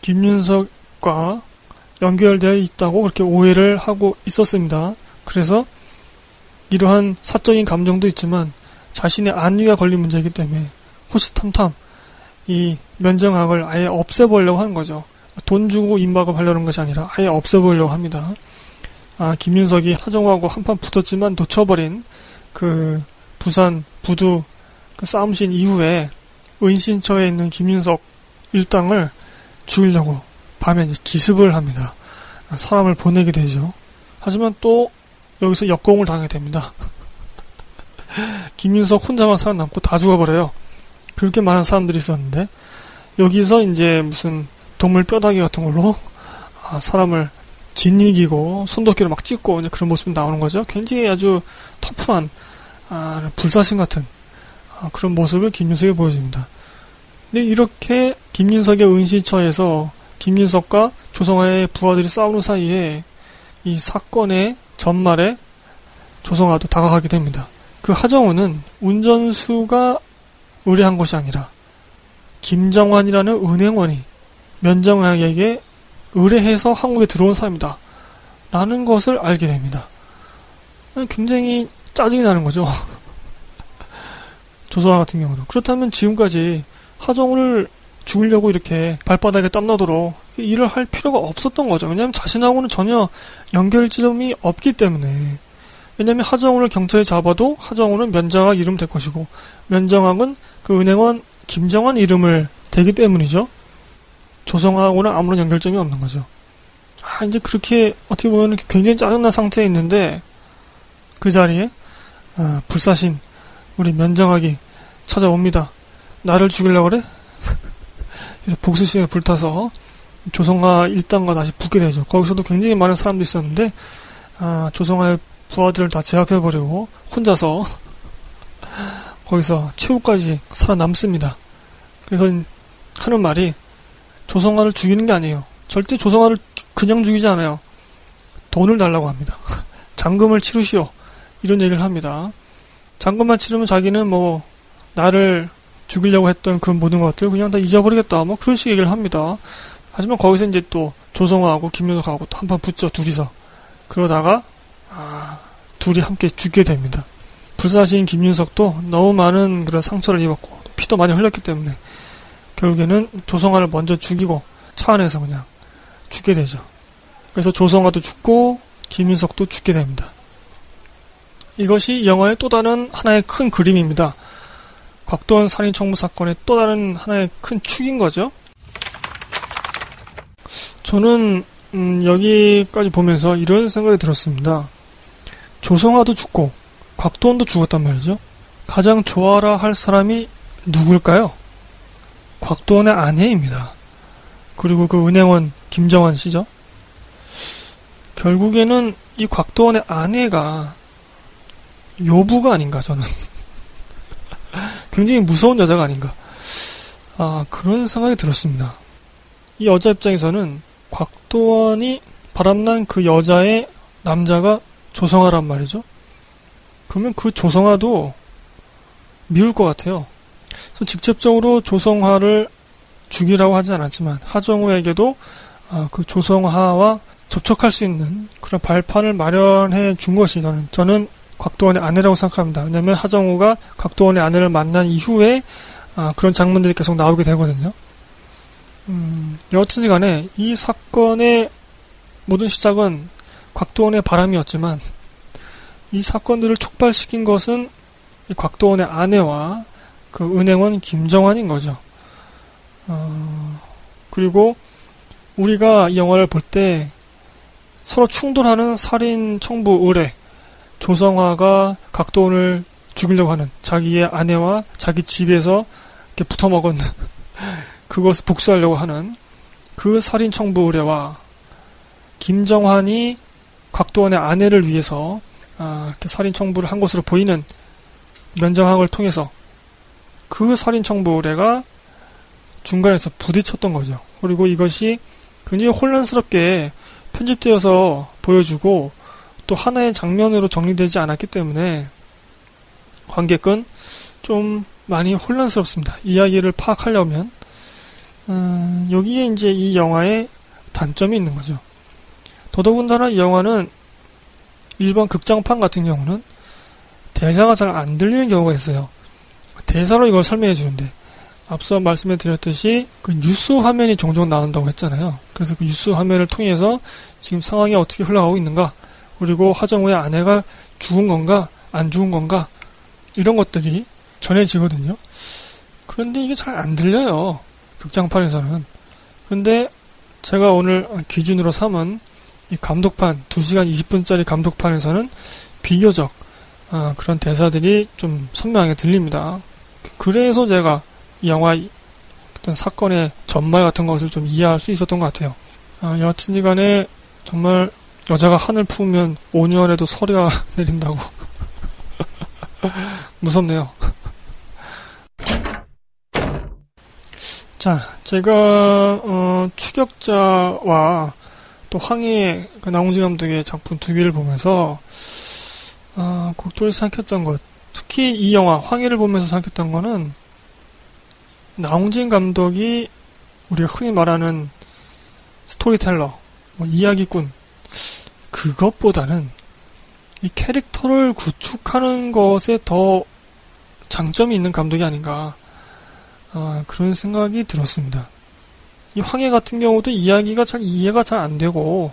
김윤석과 연결되어 있다고 그렇게 오해를 하고 있었습니다. 그래서 이러한 사적인 감정도 있지만 자신의 안위가 걸린 문제이기 때문에 호시탐탐 이 면정학을 아예 없애보려고 하는 거죠. 돈 주고 임박을 하려는 것이 아니라 아예 없애보려고 합니다. 아, 김윤석이 하정우하고 한판 붙었지만 놓쳐버린 그 부산 부두 그 싸움신 이후에 은신처에 있는 김윤석 일당을 죽이려고 밤에 기습을 합니다. 사람을 보내게 되죠. 하지만 또 여기서 역공을 당하게 됩니다. 김윤석 혼자만 살아남고 다 죽어버려요. 그렇게 많은 사람들이 있었는데 여기서 이제 무슨 동물 뼈다귀 같은 걸로 아, 사람을 진이기고 손도끼를 막 찍고 그런 모습이 나오는 거죠. 굉장히 아주 터프한 아, 불사신 같은 아, 그런 모습을 김윤석이 보여줍니다. 근데 이렇게 김윤석의 은시처에서 김윤석과 조성아의 부하들이 싸우는 사이에 이 사건의 전말에 조성아도 다가가게 됩니다. 그 하정우는 운전수가 의뢰한 것이 아니라 김정환이라는 은행원이 면정학에게 의뢰해서 한국에 들어온 사람이다. 라는 것을 알게 됩니다. 굉장히 짜증이 나는 거죠. 조성아 같은 경우는. 그렇다면 지금까지 하정우를 죽으려고 이렇게 발바닥에 땀나도록 일을 할 필요가 없었던 거죠. 왜냐하면 자신하고는 전혀 연결점이 없기 때문에. 왜냐하면 하정우를 경찰에 잡아도 하정우는 면정학 이름 될 것이고 면정학은 그 은행원 김정환 이름을 대기 때문이죠. 조성하고는 아무런 연결점이 없는 거죠. 아, 이제 그렇게 어떻게 보면 굉장히 짜증난 상태에 있는데 그 자리에 아, 불사신 우리 면정학이 찾아옵니다. 나를 죽이려고 그래? 복수심에 불타서 조성아 일당과 다시 붙게 되죠. 거기서도 굉장히 많은 사람도 있었는데 아, 조성아의 부하들을 다 제압해버리고 혼자서 거기서 최후까지 살아남습니다. 그래서 하는 말이 조성아를 죽이는 게 아니에요. 절대 조성아를 그냥 죽이지 않아요. 돈을 달라고 합니다. 잔금을 치르시오. 이런 얘기를 합니다. 잔금만 치르면 자기는 뭐 나를 죽이려고 했던 그 모든 것들 그냥 다 잊어버리겠다. 뭐 그런 식의 얘기를 합니다. 하지만 거기서 이제 또 조성아하고 김윤석하고 또 한 판 붙죠. 둘이서. 그러다가 아, 둘이 함께 죽게 됩니다. 불사신 김윤석도 너무 많은 그런 상처를 입었고 피도 많이 흘렸기 때문에 결국에는 조성아를 먼저 죽이고 차 안에서 그냥 죽게 되죠. 그래서 조성아도 죽고 김윤석도 죽게 됩니다. 이것이 영화의 또 다른 하나의 큰 그림입니다. 곽도원 살인 청부 사건의 또 다른 하나의 큰 축인 거죠. 저는 음, 여기까지 보면서 이런 생각이 들었습니다. 조성아도 죽고 곽도원도 죽었단 말이죠. 가장 좋아라 할 사람이 누굴까요? 곽도원의 아내입니다. 그리고 그 은행원 김정환 씨죠. 결국에는 이 곽도원의 아내가 요부가 아닌가 저는 굉장히 무서운 여자가 아닌가 아 그런 생각이 들었습니다. 이 여자 입장에서는 곽도원이 바람난 그 여자의 남자가 조성아란 말이죠. 그러면 그 조성아도 미울 것 같아요. 그래서 직접적으로 조성화를 죽이라고 하지 않았지만 하정우에게도 아, 그 조성화와 접촉할 수 있는 그런 발판을 마련해 준 것이 저는 저는 곽도원의 아내라고 생각합니다. 왜냐하면 하정우가 곽도원의 아내를 만난 이후에 아, 그런 장면들이 계속 나오게 되거든요. 음, 여튼지 간에 이 사건의 모든 시작은 곽도원의 바람이었지만 이 사건들을 촉발시킨 것은 곽도원의 아내와 그 은행원 김정환인 거죠. 어, 그리고 우리가 이 영화를 볼 때 서로 충돌하는 살인 청부 의뢰, 조성화가 각도원을 죽이려고 하는 자기의 아내와 자기 집에서 이렇게 붙어 먹은 그것을 복수하려고 하는 그 살인 청부 의뢰와 김정환이 곽도원의 아내를 위해서 아, 이렇게 살인 청부를 한 것으로 보이는 면정항을 통해서 그 살인 청부 의뢰가 중간에서 부딪혔던 거죠. 그리고 이것이 굉장히 혼란스럽게 편집되어서 보여주고 또 하나의 장면으로 정리되지 않았기 때문에 관객은 좀 많이 혼란스럽습니다. 이야기를 파악하려면 음, 여기에 이제 이 영화의 단점이 있는 거죠. 더더군다나 이 영화는 일반 극장판 같은 경우는 대사가 잘 안 들리는 경우가 있어요. 대사로 이걸 설명해 주는데 앞서 말씀해 드렸듯이 그 뉴스 화면이 종종 나온다고 했잖아요. 그래서 그 뉴스 화면을 통해서 지금 상황이 어떻게 흘러가고 있는가, 그리고 하정우의 아내가 죽은 건가, 안 죽은 건가, 이런 것들이 전해지거든요. 그런데 이게 잘 안 들려요. 극장판에서는. 근데 제가 오늘 기준으로 삼은 이 감독판, 2시간 20분짜리 감독판에서는 비교적 어, 그런 대사들이 좀 선명하게 들립니다. 그래서 제가 이 영화 어떤 사건의 전말 같은 것을 좀 이해할 수 있었던 것 같아요. 아, 여하튼 간에 정말 여자가 하늘 품으면 5년에도 서리가 내린다고. 무섭네요. 자, 제가 어, 추격자와 또 황해 그 나홍지 감독의 작품 두 개를 보면서 어, 곡돌이 생각했던 것, 특히 이 영화 황해를 보면서 생각했던 거는 나홍진 감독이 우리가 흔히 말하는 스토리텔러, 뭐 이야기꾼 그것보다는 이 캐릭터를 구축하는 것에 더 장점이 있는 감독이 아닌가 어, 그런 생각이 들었습니다. 이 황해 같은 경우도 이야기가 잘 이해가 잘 안 되고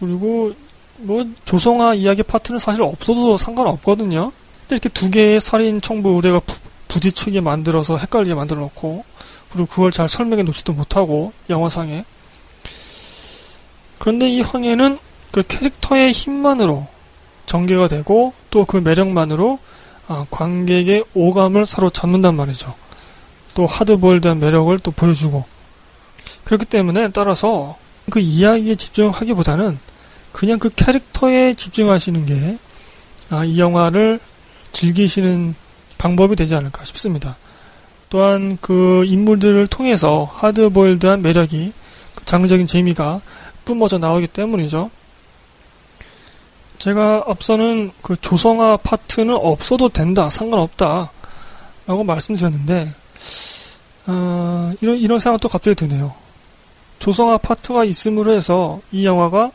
그리고 뭐 조성아 이야기 파트는 사실 없어도 상관없거든요. 근데 이렇게 두 개의 살인 청부 의뢰가 부딪히게 만들어서 헷갈리게 만들어 놓고 그리고 그걸 잘 설명해 놓지도 못하고 영화상에 그런데 이 황해는 그 캐릭터의 힘만으로 전개가 되고 또 그 매력만으로 아, 관객의 오감을 사로잡는단 말이죠. 또 하드보일드한 매력을 또 보여주고 그렇기 때문에 따라서 그 이야기에 집중하기보다는 그냥 그 캐릭터에 집중하시는 게 아, 이 영화를 즐기시는 방법이 되지 않을까 싶습니다. 또한 그 인물들을 통해서 하드보일드한 매력이 그 장르적인 재미가 뿜어져 나오기 때문이죠. 제가 앞서는 그 조성아 파트는 없어도 된다, 상관없다, 라고 말씀드렸는데, 어, 이런, 이런 생각도 갑자기 드네요. 조성아 파트가 있음으로 해서 이 영화가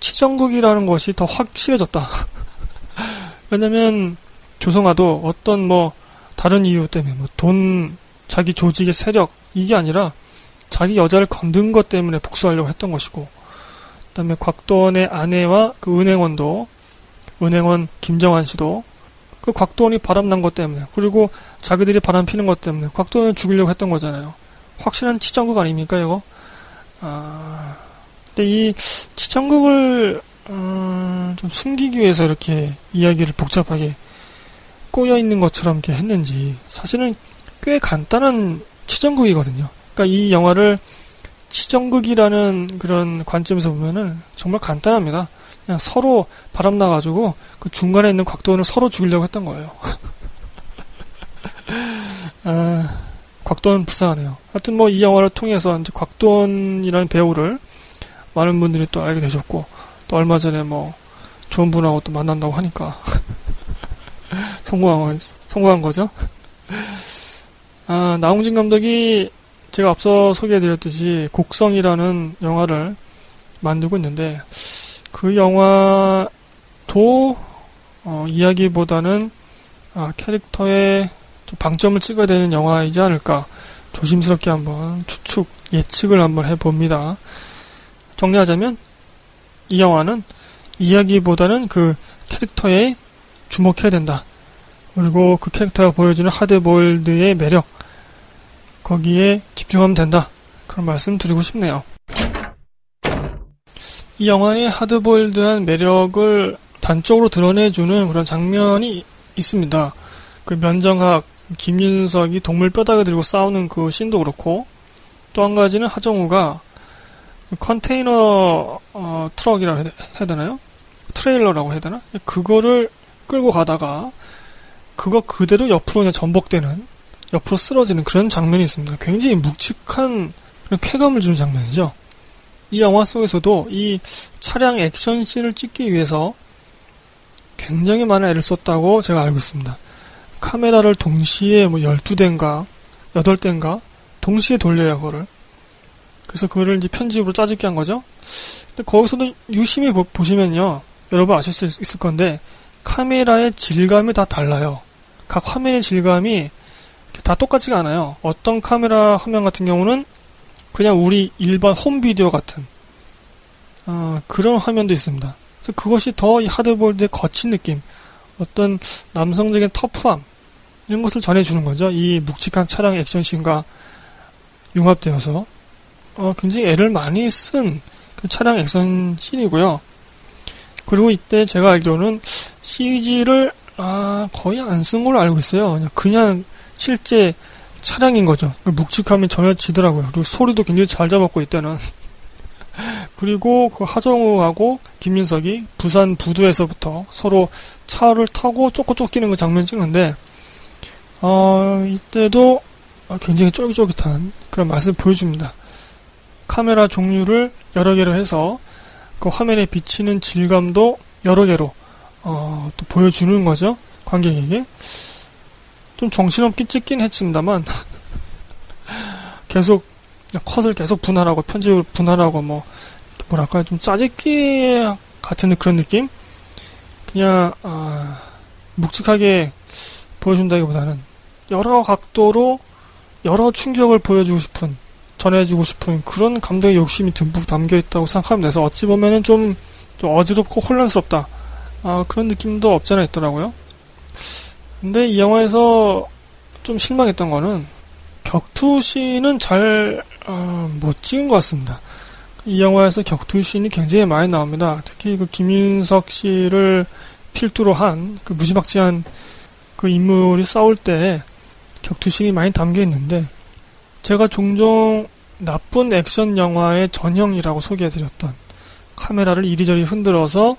치정극이라는 것이 더 확실해졌다. 왜냐면, 조성아도 어떤 뭐 다른 이유 때문에 뭐 돈, 자기 조직의 세력 이게 아니라 자기 여자를 건든 것 때문에 복수하려고 했던 것이고 그다음에 곽도원의 아내와 그 은행원도 은행원 김정환 씨도 그 곽도원이 바람난 것 때문에 그리고 자기들이 바람 피는 것 때문에 곽도원을 죽이려고 했던 거잖아요. 확실한 치정극 아닙니까 이거? 아 근데 이 치정극을 음, 좀 숨기기 위해서 이렇게 이야기를 복잡하게 꼬여 있는 것처럼 이렇게 했는지 사실은 꽤 간단한 치정극이거든요. 그러니까 이 영화를 치정극이라는 그런 관점에서 보면은 정말 간단합니다. 그냥 서로 바람 나가지고 그 중간에 있는 곽도원을 서로 죽이려고 했던 거예요. 아, 곽도원 불쌍하네요. 하여튼 뭐 이 영화를 통해서 이제 곽도원이라는 배우를 많은 분들이 또 알게 되셨고 또 얼마 전에 뭐 좋은 분하고 또 만난다고 하니까 성공한, 성공한 거죠. 아, 나홍진 감독이 제가 앞서 소개해드렸듯이 곡성이라는 영화를 만들고 있는데 그 영화도 어, 이야기보다는 아, 캐릭터에 좀 방점을 찍어야 되는 영화이지 않을까 조심스럽게 한번 추측 예측을 한번 해봅니다. 정리하자면 이 영화는 이야기보다는 그 캐릭터에 주목해야 된다. 그리고 그 캐릭터가 보여주는 하드보일드의 매력, 거기에 집중하면 된다. 그런 말씀 드리고 싶네요. 이 영화의 하드보일드한 매력을 단적으로 드러내주는 그런 장면이 있습니다. 그 면정학, 김윤석이 동물 뼈다귀 들고 싸우는 그 씬도 그렇고, 또 한 가지는 하정우가 컨테이너 어, 트럭이라고 해야 되나요? 트레일러라고 해야 되나? 그거를 끌고 가다가 그거 그대로 옆으로 그냥 전복되는 옆으로 쓰러지는 그런 장면이 있습니다. 굉장히 묵직한 그런 쾌감을 주는 장면이죠. 이 영화 속에서도 이 차량 액션 씬을 찍기 위해서 굉장히 많은 애를 썼다고 제가 알고 있습니다. 카메라를 동시에 뭐 12대인가 8대인가 동시에 돌려야 그거를 그래서 그거를 이제 편집으로 짜집게 한 거죠. 근데 거기서도 유심히 보, 시면요 여러분 아실 수 있을 건데 카메라의 질감이 다 달라요. 각 화면의 질감이 다 똑같지가 않아요. 어떤 카메라 화면 같은 경우는 그냥 우리 일반 홈 비디오 같은 어, 그런 화면도 있습니다. 그래서 그것이 더 이 하드보드의 거친 느낌, 어떤 남성적인 터프함 이런 것을 전해주는 거죠. 이 묵직한 차량 액션씬과 융합되어서 어, 굉장히 애를 많이 쓴그 차량 액션씬이고요. 그리고 이때 제가 알기로는 CG를 아, 거의 안 쓴 걸로 알고 있어요. 그냥, 그냥 실제 차량인 거죠. 그 묵직함이 전혀 지더라고요. 그리고 소리도 굉장히 잘 잡았고 이때는. 그리고 그 하정우하고 김민석이 부산 부두에서부터 서로 차를 타고 쫓고 쫓기는 그 장면 찍는데 어, 이때도 굉장히 쫄깃쫄깃한 그런 맛을 보여줍니다. 카메라 종류를 여러 개로 해서 그 화면에 비치는 질감도 여러 개로 어, 또 보여주는 거죠. 관객에게. 좀 정신없게 찍긴 했습니다만 계속 컷을 계속 분할하고 편집을 분할하고 뭐 뭐랄까 좀 짜집기 같은 그런 느낌? 그냥 아, 묵직하게 보여준다기보다는 여러 각도로 여러 충격을 보여주고 싶은 전해주고 싶은 그런 감정의 욕심이 듬뿍 담겨 있다고 생각하면 돼서 어찌 보면은 좀, 좀 어지럽고 혼란스럽다 아, 그런 느낌도 없잖아 있더라고요. 근데 이 영화에서 좀 실망했던 거는 격투씬은 잘못 어, 찍은 것 같습니다. 이 영화에서 격투씬이 굉장히 많이 나옵니다. 특히 그 김윤석 씨를 필두로 한 그 무지막지한 그 인물이 싸울 때 격투씬이 많이 담겨 있는데 제가 종종 나쁜 액션 영화의 전형이라고 소개해드렸던 카메라를 이리저리 흔들어서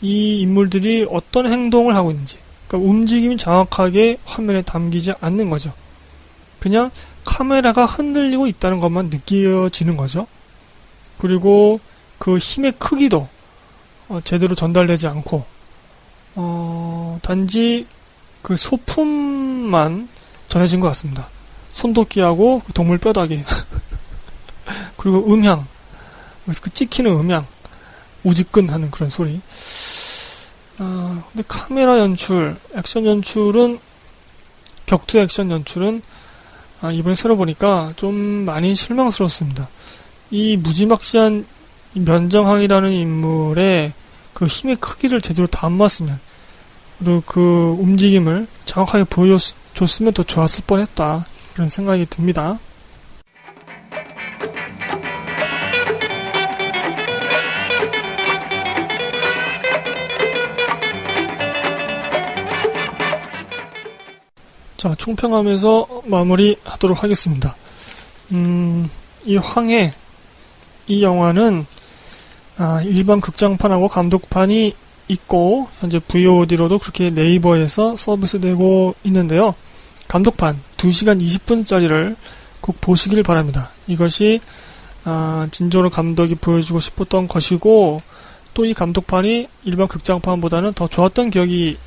이 인물들이 어떤 행동을 하고 있는지, 그러니까 움직임이 정확하게 화면에 담기지 않는 거죠. 그냥 카메라가 흔들리고 있다는 것만 느껴지는 거죠. 그리고 그 힘의 크기도 어, 제대로 전달되지 않고, 어, 단지 그 소품만 전해진 것 같습니다. 손도끼하고 그 동물 뼈다귀. 그리고 음향. 그 찍히는 음향. 우지끈 하는 그런 소리. 아, 근데 카메라 연출, 액션 연출은, 격투 액션 연출은, 아, 이번에 새로 보니까 좀 많이 실망스러웠습니다. 이 무지막지한 면정항이라는 인물의 그 힘의 크기를 제대로 담았으면, 그리고 그 움직임을 정확하게 보여줬으면 더 좋았을 뻔 했다. 그런 생각이 듭니다. 자, 총평하면서 마무리 하도록 하겠습니다. 음, 이 황해, 이 영화는, 아, 일반 극장판하고 감독판이 있고, 현재 VOD로도 그렇게 네이버에서 서비스되고 있는데요. 감독판 2시간 20분짜리를 꼭 보시길 바랍니다. 이것이, 아, 진정으로 감독이 보여주고 싶었던 것이고, 또 이 감독판이 일반 극장판보다는 더 좋았던 기억이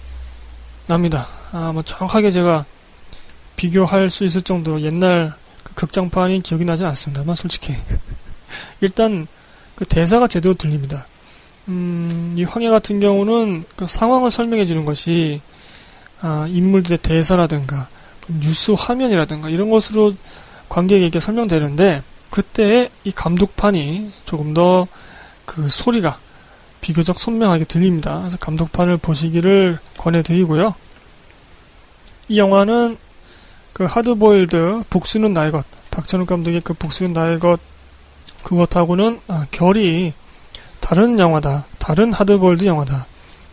납니다. 아, 뭐 정확하게 제가 비교할 수 있을 정도로 옛날 그 극장판이 기억이 나지 않습니다만 솔직히 일단 그 대사가 제대로 들립니다. 음, 이 황해 같은 경우는 그 상황을 설명해 주는 것이 아, 인물들의 대사라든가 그 뉴스 화면이라든가 이런 것으로 관객에게 설명되는데 그때 이 감독판이 조금 더 그 소리가 비교적 선명하게 들립니다. 그래서 감독판을 보시기를 권해드리고요. 이 영화는 그 하드보일드 복수는 나의 것 박찬욱 감독의 그 복수는 나의 것 그것하고는 아, 결이 다른 영화다. 다른 하드보일드 영화다.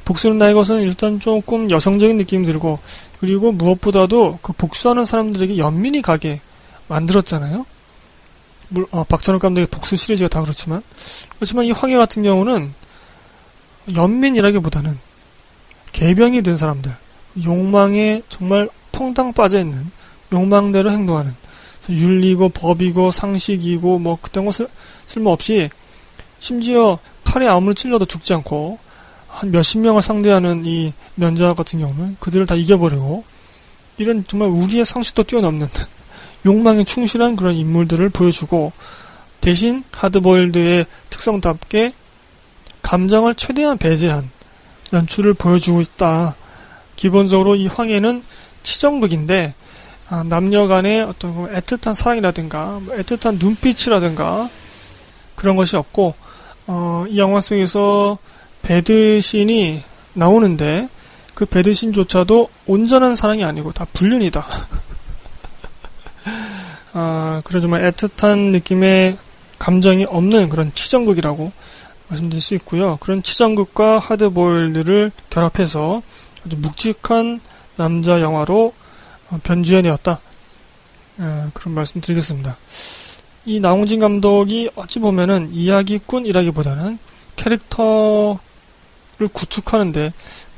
복수는 나의 것은 일단 조금 여성적인 느낌이 들고 그리고 무엇보다도 그 복수하는 사람들에게 연민이 가게 만들었잖아요. 물, 어, 박찬욱 감독의 복수 시리즈가 다 그렇지만 그렇지만 이 황해 같은 경우는 연민이라기보다는 개병이 든 사람들 욕망에 정말 퐁당 빠져 있는 욕망대로 행동하는 윤리고 법이고 상식이고 뭐 그딴 거 쓸, 쓸모없이 심지어 칼에 아무리 찔러도 죽지 않고 한 몇십 명을 상대하는 이 면자 같은 경우는 그들을 다 이겨버리고 이런 정말 우리의 상식도 뛰어넘는 욕망에 충실한 그런 인물들을 보여주고 대신 하드보일드의 특성답게 감정을 최대한 배제한 연출을 보여주고 있다. 기본적으로 이 황해는 치정극인데 아, 남녀 간의 어떤 그 애틋한 사랑이라든가 뭐 애틋한 눈빛이라든가 그런 것이 없고 어, 이 영화 속에서 배드신이 나오는데 그 배드신조차도 온전한 사랑이 아니고 다 불륜이다. 아, 그런 정말 애틋한 느낌의 감정이 없는 그런 치정극이라고 말씀드릴 수 있고요. 그런 치정극과 하드보일드를 결합해서 아주 묵직한 남자 영화로 어, 변주해내었다. 아, 그런 말씀 드리겠습니다. 이 나홍진 감독이 어찌 보면은 이야기꾼이라기보다는 캐릭터를 구축하는데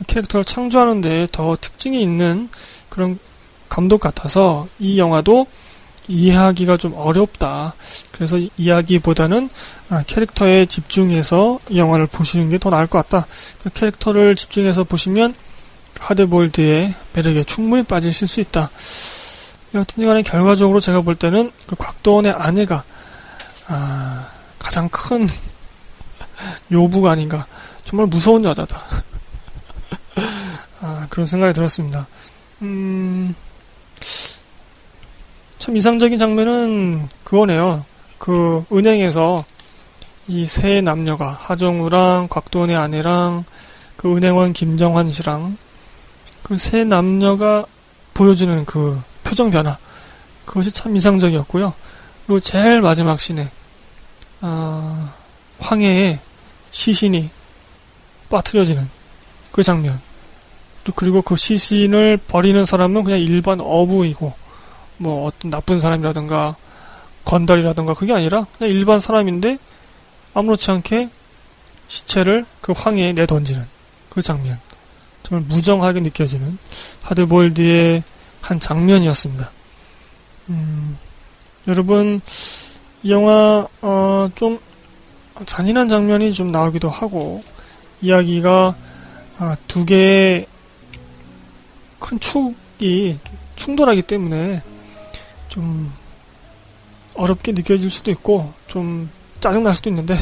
캐릭터를 창조하는데 더 특징이 있는 그런 감독 같아서 이 영화도 이해하기가 좀 어렵다. 그래서 이야기보다는 아, 캐릭터에 집중해서 이 영화를 보시는 게 더 나을 것 같다. 캐릭터를 집중해서 보시면 하드볼드의 매력에 충분히 빠지실 수 있다. 여튼 간에 결과적으로 제가 볼 때는 그 곽도원의 아내가 아, 가장 큰 요부가 아닌가. 정말 무서운 여자다. 아, 그런 생각이 들었습니다. 음, 참 이상적인 장면은 그거네요. 그 은행에서 이 세 남녀가 하정우랑 곽도원의 아내랑 그 은행원 김정환 씨랑 그 세 남녀가 보여주는 그 표정 변화 그것이 참 이상적이었고요. 그리고 제일 마지막 씬에 어, 황해에 시신이 빠트려지는 그 장면 그리고 그 시신을 버리는 사람은 그냥 일반 어부이고 뭐 어떤 나쁜 사람이라든가 건달이라든가 그게 아니라 그냥 일반 사람인데 아무렇지 않게 시체를 그 황해에 내던지는 그 장면 정말 무정하게 느껴지는 하드볼드의 한 장면이었습니다. 음, 여러분 이 영화 어, 좀 잔인한 장면이 좀 나오기도 하고 이야기가 아, 두 개의 큰 축이 충돌하기 때문에 좀 어렵게 느껴질 수도 있고 좀 짜증날 수도 있는데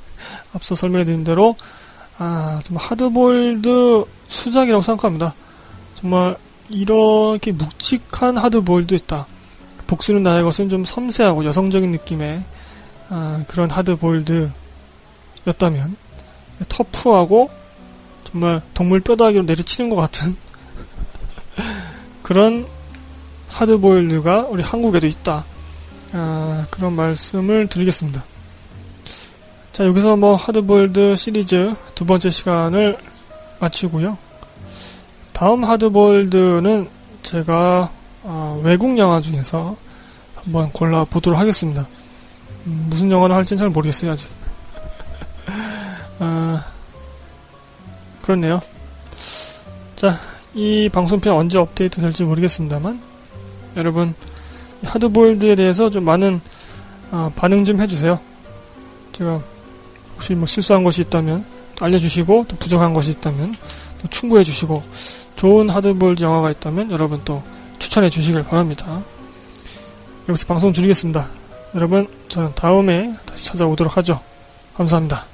앞서 설명해 드린 대로 아, 좀 하드볼드 수작이라고 생각합니다. 정말 이렇게 묵직한 하드볼도 있다. 복수는 나의 것은 좀 섬세하고 여성적인 느낌의 아, 그런 하드볼드였다면 터프하고 정말 동물 뼈다귀로 내리치는 것 같은 그런 하드보일드가 우리 한국에도 있다. 아, 그런 말씀을 드리겠습니다. 자, 여기서 뭐 하드보일드 시리즈 두 번째 시간을 마치고요. 다음 하드보일드는 제가 어, 외국 영화 중에서 한번 골라보도록 하겠습니다. 음, 무슨 영화를 할지는 잘 모르겠어요, 아직. 아, 그렇네요. 자, 이 방송편 언제 업데이트 될지 모르겠습니다만, 여러분 하드보일드에 대해서 좀 많은 어, 반응 좀 해주세요. 제가 혹시 뭐 실수한 것이 있다면 알려주시고 또 부족한 것이 있다면 또 충고해 주시고 좋은 하드보일드 영화가 있다면 여러분 또 추천해 주시길 바랍니다. 여기서 방송 줄이겠습니다. 여러분 저는 다음에 다시 찾아오도록 하죠. 감사합니다.